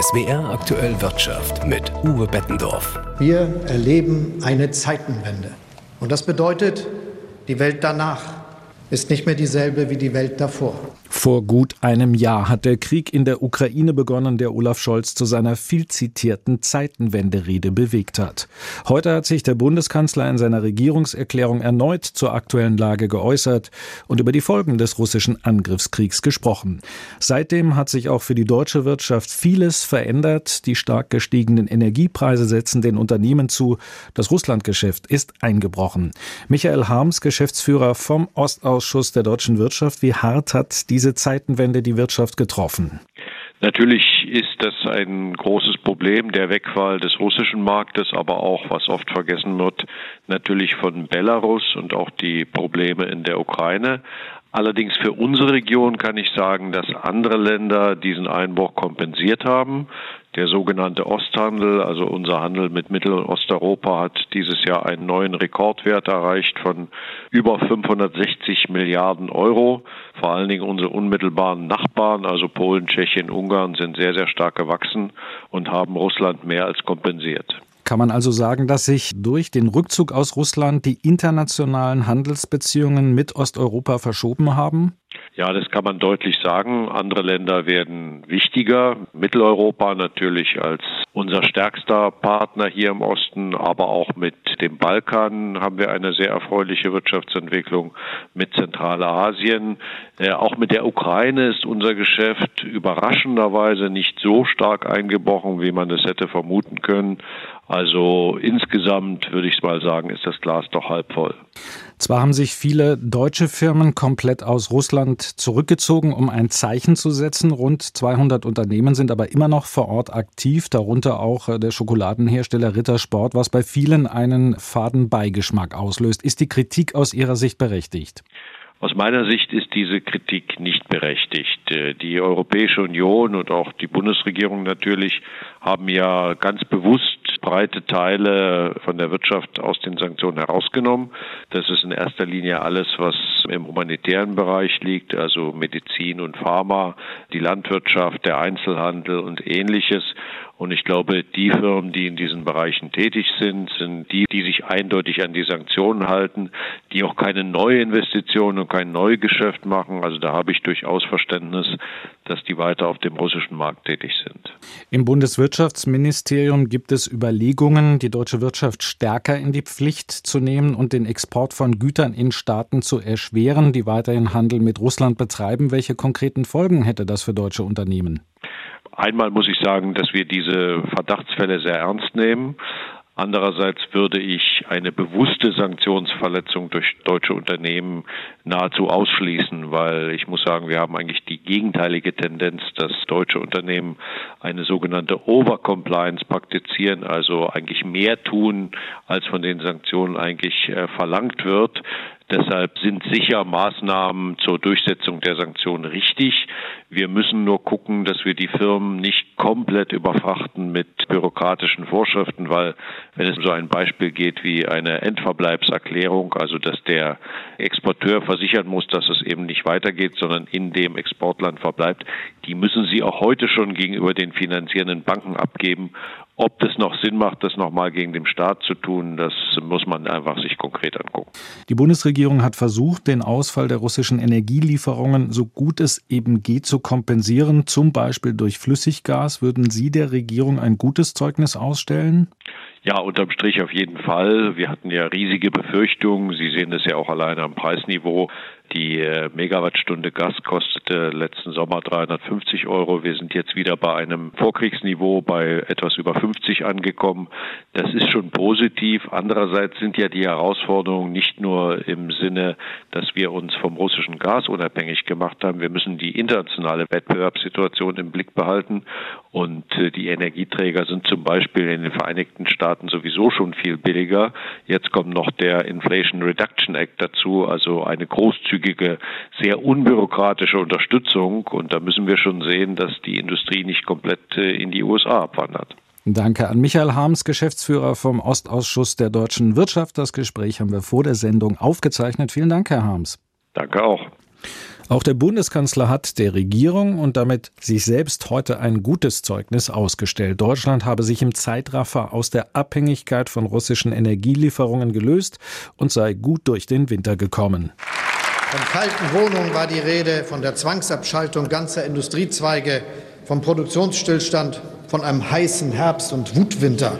SWR aktuell Wirtschaft mit Uwe Bettendorf. Wir erleben eine Zeitenwende. Und das bedeutet, die Welt danach ist nicht mehr dieselbe wie die Welt davor. Vor gut einem Jahr hat der Krieg in der Ukraine begonnen, der Olaf Scholz zu seiner viel zitierten Zeitenwenderede bewegt hat. Heute hat sich der Bundeskanzler in seiner Regierungserklärung erneut zur aktuellen Lage geäußert und über die Folgen des russischen Angriffskriegs gesprochen. Seitdem hat sich auch für die deutsche Wirtschaft vieles verändert. Die stark gestiegenen Energiepreise setzen den Unternehmen zu. Das Russlandgeschäft ist eingebrochen. Michael Harms, Geschäftsführer vom Ostausschuss der deutschen Wirtschaft, wie hart hat diese Zeitenwende die Wirtschaft getroffen? Natürlich ist das ein großes Problem, der Wegfall des russischen Marktes, aber auch, was oft vergessen wird, natürlich von Belarus und auch die Probleme in der Ukraine. Allerdings für unsere Region kann ich sagen, dass andere Länder diesen Einbruch kompensiert haben. Der sogenannte Osthandel, also unser Handel mit Mittel- und Osteuropa, hat dieses Jahr einen neuen Rekordwert erreicht von über 560 Milliarden Euro. Vor allen Dingen unsere unmittelbaren Nachbarn, also Polen, Tschechien, Ungarn, sind sehr, sehr stark gewachsen und haben Russland mehr als kompensiert. Kann man also sagen, dass sich durch den Rückzug aus Russland die internationalen Handelsbeziehungen mit Osteuropa verschoben haben? Ja, das kann man deutlich sagen. Andere Länder werden wichtiger. Mitteleuropa natürlich als unser stärkster Partner hier im Osten, aber auch mit dem Balkan haben wir eine sehr erfreuliche Wirtschaftsentwicklung, mit Zentralasien. Äh, auch mit der Ukraine ist unser Geschäft überraschenderweise nicht so stark eingebrochen, wie man es hätte vermuten können. Also insgesamt würde ich mal sagen, ist das Glas doch halb voll. Zwar haben sich viele deutsche Firmen komplett aus Russland zurückgezogen, um ein Zeichen zu setzen. Rund 200 Unternehmen sind aber immer noch vor Ort aktiv, darunter auch äh, der Schokoladenhersteller Rittersport, was bei vielen einen faden Beigeschmack auslöst. Ist die Kritik aus Ihrer Sicht berechtigt? Aus meiner Sicht ist diese Kritik nicht berechtigt. Äh, die Europäische Union und auch die Bundesregierung natürlich haben ja ganz bewusst breite Teile von der Wirtschaft aus den Sanktionen herausgenommen. Das ist in erster Linie alles, was im humanitären Bereich liegt, also Medizin und Pharma, die Landwirtschaft, der Einzelhandel und ähnliches. Und ich glaube, die Firmen, die in diesen Bereichen tätig sind, sind die, die sich eindeutig an die Sanktionen halten, die auch keine neue Investition und kein Neugeschäft machen. Also da habe ich durchaus Verständnis, dass die weiter auf dem russischen Markt tätig sind. Im Bundeswirtschaftsministerium gibt es Überlegungen, die deutsche Wirtschaft stärker in die Pflicht zu nehmen und den Export von Gütern in Staaten zu erschweren, die weiterhin Handel mit Russland betreiben. Welche konkreten Folgen hätte das für deutsche Unternehmen? Einmal muss ich sagen, dass wir diese Verdachtsfälle sehr ernst nehmen. Andererseits würde ich eine bewusste Sanktionsverletzung durch deutsche Unternehmen nahezu ausschließen, weil ich muss sagen, wir haben eigentlich die gegenteilige Tendenz, dass deutsche Unternehmen eine sogenannte Overcompliance praktizieren, also eigentlich mehr tun, als von den Sanktionen eigentlich äh, verlangt wird. Deshalb sind sicher Maßnahmen zur Durchsetzung der Sanktionen richtig. Wir müssen nur gucken, dass wir die Firmen nicht komplett überfrachten mit bürokratischen Vorschriften, weil wenn es um so ein Beispiel geht wie eine Endverbleibserklärung, also dass der Exporteur versichern muss, dass es eben nicht weitergeht, sondern in dem Exportland verbleibt, die müssen sie auch heute schon gegenüber den finanzierenden Banken abgeben ob das noch Sinn macht, das nochmal gegen den Staat zu tun, das muss man einfach sich konkret angucken. Die Bundesregierung hat versucht, den Ausfall der russischen Energielieferungen so gut es eben geht zu kompensieren, zum Beispiel durch Flüssiggas. Würden Sie der Regierung ein gutes Zeugnis ausstellen? Ja, unterm Strich auf jeden Fall. Wir hatten ja riesige Befürchtungen. Sie sehen das ja auch alleine am Preisniveau. Die äh, Megawattstunde Gas kostete letzten Sommer 350 Euro. Wir sind jetzt wieder bei einem Vorkriegsniveau bei etwas über 50 angekommen. Das ist schon positiv. Andererseits sind ja die Herausforderungen nicht nur im Sinne, dass wir uns vom russischen Gas unabhängig gemacht haben. Wir müssen die internationale Wettbewerbssituation im Blick behalten. Und äh, die Energieträger sind zum Beispiel in den Vereinigten Staaten sowieso schon viel billiger. Jetzt kommt noch der Inflation Reduction Act dazu, also eine großzügige großzügige, sehr unbürokratische Unterstützung. Und da müssen wir schon sehen, dass die Industrie nicht komplett äh, in die USA abwandert. Danke an Michael Harms, Geschäftsführer vom Ostausschuss der deutschen Wirtschaft. Das Gespräch haben wir vor der Sendung aufgezeichnet. Vielen Dank, Herr Harms. Danke auch. Auch der Bundeskanzler hat der Regierung und damit sich selbst heute ein gutes Zeugnis ausgestellt. Deutschland habe sich im Zeitraffer aus der Abhängigkeit von russischen Energielieferungen gelöst und sei gut durch den Winter gekommen. Von kalten Wohnungen war die Rede, von der Zwangsabschaltung ganzer Industriezweige, vom Produktionsstillstand, von einem heißen Herbst und Wutwinter.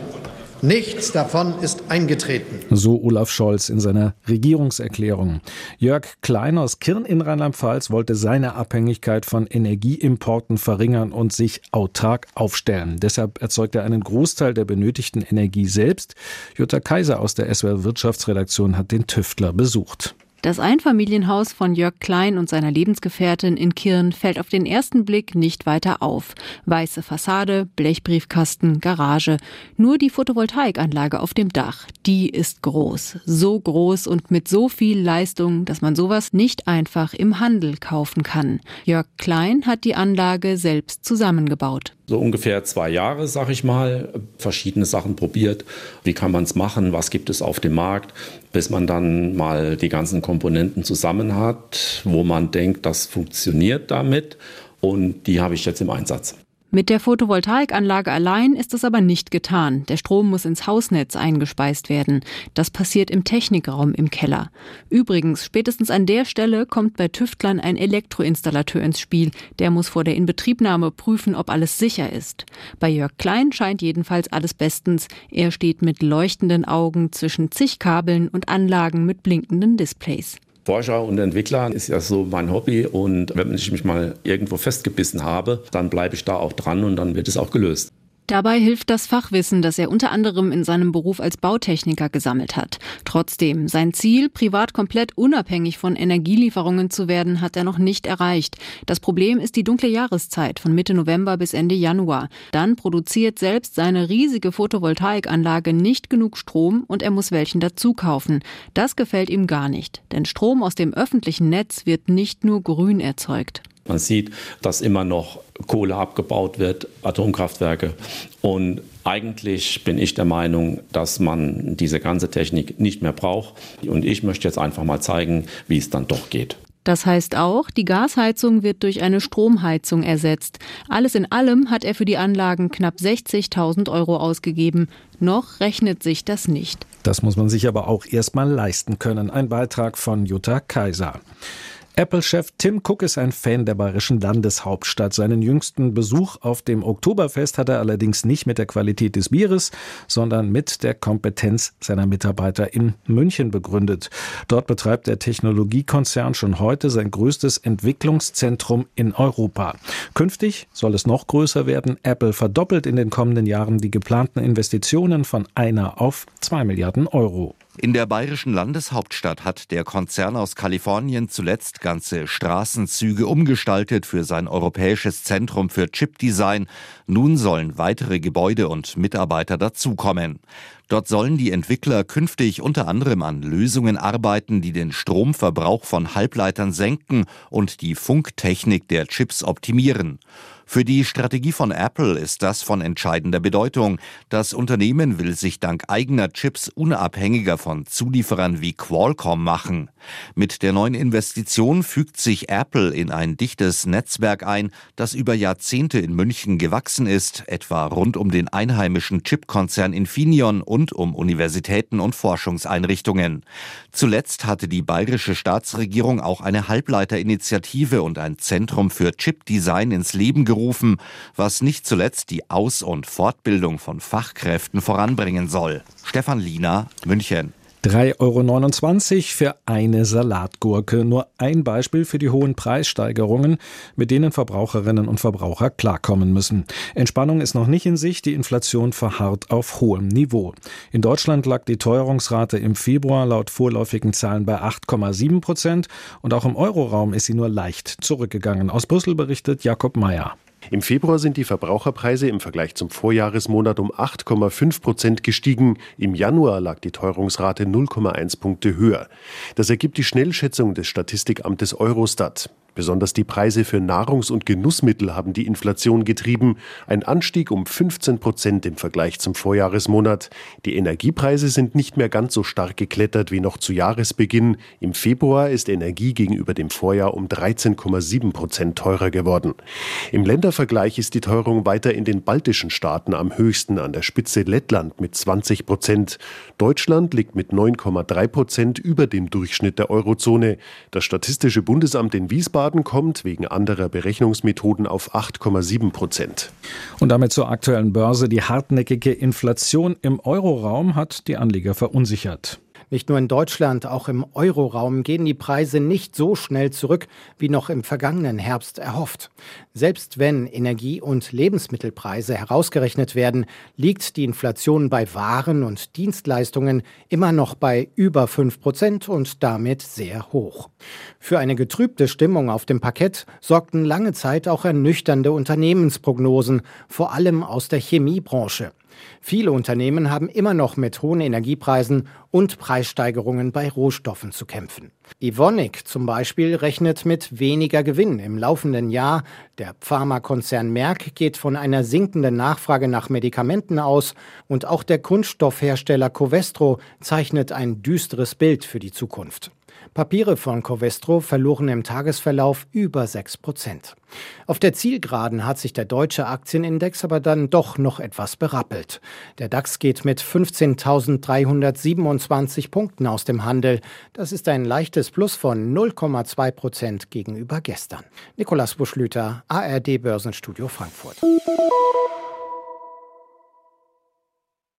Nichts davon ist eingetreten. So Olaf Scholz in seiner Regierungserklärung. Jörg Klein aus Kirn in Rheinland-Pfalz wollte seine Abhängigkeit von Energieimporten verringern und sich autark aufstellen. Deshalb erzeugt er einen Großteil der benötigten Energie selbst. Jutta Kaiser aus der SWR Wirtschaftsredaktion hat den Tüftler besucht. Das Einfamilienhaus von Jörg Klein und seiner Lebensgefährtin in Kirn fällt auf den ersten Blick nicht weiter auf. Weiße Fassade, Blechbriefkasten, Garage. Nur die Photovoltaikanlage auf dem Dach, die ist groß. So groß und mit so viel Leistung, dass man sowas nicht einfach im Handel kaufen kann. Jörg Klein hat die Anlage selbst zusammengebaut so ungefähr zwei Jahre, sag ich mal, verschiedene Sachen probiert. Wie kann man es machen? Was gibt es auf dem Markt? Bis man dann mal die ganzen Komponenten zusammen hat, wo man denkt, das funktioniert damit. Und die habe ich jetzt im Einsatz. Mit der Photovoltaikanlage allein ist es aber nicht getan. Der Strom muss ins Hausnetz eingespeist werden. Das passiert im Technikraum im Keller. Übrigens, spätestens an der Stelle kommt bei Tüftlern ein Elektroinstallateur ins Spiel. Der muss vor der Inbetriebnahme prüfen, ob alles sicher ist. Bei Jörg Klein scheint jedenfalls alles bestens. Er steht mit leuchtenden Augen zwischen zig Kabeln und Anlagen mit blinkenden Displays. Forscher und Entwickler ist ja so mein Hobby und wenn ich mich mal irgendwo festgebissen habe, dann bleibe ich da auch dran und dann wird es auch gelöst. Dabei hilft das Fachwissen, das er unter anderem in seinem Beruf als Bautechniker gesammelt hat. Trotzdem, sein Ziel, privat komplett unabhängig von Energielieferungen zu werden, hat er noch nicht erreicht. Das Problem ist die dunkle Jahreszeit von Mitte November bis Ende Januar. Dann produziert selbst seine riesige Photovoltaikanlage nicht genug Strom und er muss welchen dazu kaufen. Das gefällt ihm gar nicht, denn Strom aus dem öffentlichen Netz wird nicht nur grün erzeugt. Man sieht, dass immer noch Kohle abgebaut wird, Atomkraftwerke. Und eigentlich bin ich der Meinung, dass man diese ganze Technik nicht mehr braucht. Und ich möchte jetzt einfach mal zeigen, wie es dann doch geht. Das heißt auch, die Gasheizung wird durch eine Stromheizung ersetzt. Alles in allem hat er für die Anlagen knapp 60.000 Euro ausgegeben. Noch rechnet sich das nicht. Das muss man sich aber auch erst mal leisten können. Ein Beitrag von Jutta Kaiser. Apple-Chef Tim Cook ist ein Fan der bayerischen Landeshauptstadt. Seinen jüngsten Besuch auf dem Oktoberfest hat er allerdings nicht mit der Qualität des Bieres, sondern mit der Kompetenz seiner Mitarbeiter in München begründet. Dort betreibt der Technologiekonzern schon heute sein größtes Entwicklungszentrum in Europa. Künftig soll es noch größer werden. Apple verdoppelt in den kommenden Jahren die geplanten Investitionen von einer auf zwei Milliarden Euro. In der bayerischen Landeshauptstadt hat der Konzern aus Kalifornien zuletzt ganze Straßenzüge umgestaltet für sein europäisches Zentrum für Chipdesign. Nun sollen weitere Gebäude und Mitarbeiter dazukommen. Dort sollen die Entwickler künftig unter anderem an Lösungen arbeiten, die den Stromverbrauch von Halbleitern senken und die Funktechnik der Chips optimieren. Für die Strategie von Apple ist das von entscheidender Bedeutung. Das Unternehmen will sich dank eigener Chips unabhängiger von Zulieferern wie Qualcomm machen. Mit der neuen Investition fügt sich Apple in ein dichtes Netzwerk ein, das über Jahrzehnte in München gewachsen ist, etwa rund um den einheimischen Chipkonzern Infineon und um Universitäten und Forschungseinrichtungen. Zuletzt hatte die bayerische Staatsregierung auch eine Halbleiterinitiative und ein Zentrum für Chipdesign ins Leben gerufen berufen, was nicht zuletzt die Aus- und Fortbildung von Fachkräften voranbringen soll. Stefan Liener, München. 3,29 Euro für eine Salatgurke. Nur ein Beispiel für die hohen Preissteigerungen, mit denen Verbraucherinnen und Verbraucher klarkommen müssen. Entspannung ist noch nicht in Sicht, die Inflation verharrt auf hohem Niveau. In Deutschland lag die Teuerungsrate im Februar laut vorläufigen Zahlen bei 8,7 Prozent und auch im Euroraum ist sie nur leicht zurückgegangen. Aus Brüssel berichtet Jakob Mayer. Im Februar sind die Verbraucherpreise im Vergleich zum Vorjahresmonat um 8,5 Prozent gestiegen. Im Januar lag die Teuerungsrate 0,1 Punkte höher. Das ergibt die Schnellschätzung des Statistikamtes Eurostat. Besonders die Preise für Nahrungs- und Genussmittel haben die Inflation getrieben. Ein Anstieg um 15 Prozent im Vergleich zum Vorjahresmonat. Die Energiepreise sind nicht mehr ganz so stark geklettert wie noch zu Jahresbeginn. Im Februar ist Energie gegenüber dem Vorjahr um 13,7 Prozent teurer geworden. Im Ländervergleich ist die Teuerung weiter in den baltischen Staaten am höchsten, an der Spitze Lettland mit 20 Prozent. Deutschland liegt mit 9,3 Prozent über dem Durchschnitt der Eurozone. Das Statistische Bundesamt in Wiesbaden kommt wegen anderer Berechnungsmethoden auf 8,7 Prozent. Und damit zur aktuellen Börse. Die hartnäckige Inflation im Euroraum hat die Anleger verunsichert. Nicht nur in Deutschland, auch im Euroraum gehen die Preise nicht so schnell zurück, wie noch im vergangenen Herbst erhofft. Selbst wenn Energie- und Lebensmittelpreise herausgerechnet werden, liegt die Inflation bei Waren und Dienstleistungen immer noch bei über 5 Prozent und damit sehr hoch. Für eine getrübte Stimmung auf dem Parkett sorgten lange Zeit auch ernüchternde Unternehmensprognosen, vor allem aus der Chemiebranche. Viele Unternehmen haben immer noch mit hohen Energiepreisen und Preissteigerungen bei Rohstoffen zu kämpfen. Evonik zum Beispiel rechnet mit weniger Gewinn im laufenden Jahr. Der Pharmakonzern Merck geht von einer sinkenden Nachfrage nach Medikamenten aus und auch der Kunststoffhersteller Covestro zeichnet ein düsteres Bild für die Zukunft. Papiere von Covestro verloren im Tagesverlauf über 6 Prozent. Auf der Zielgeraden hat sich der deutsche Aktienindex aber dann doch noch etwas berappelt. Der DAX geht mit 15.327 Punkten aus dem Handel. Das ist ein leichtes Plus von 0,2 Prozent gegenüber gestern. Nikolas Buschlüter, ARD Börsenstudio Frankfurt.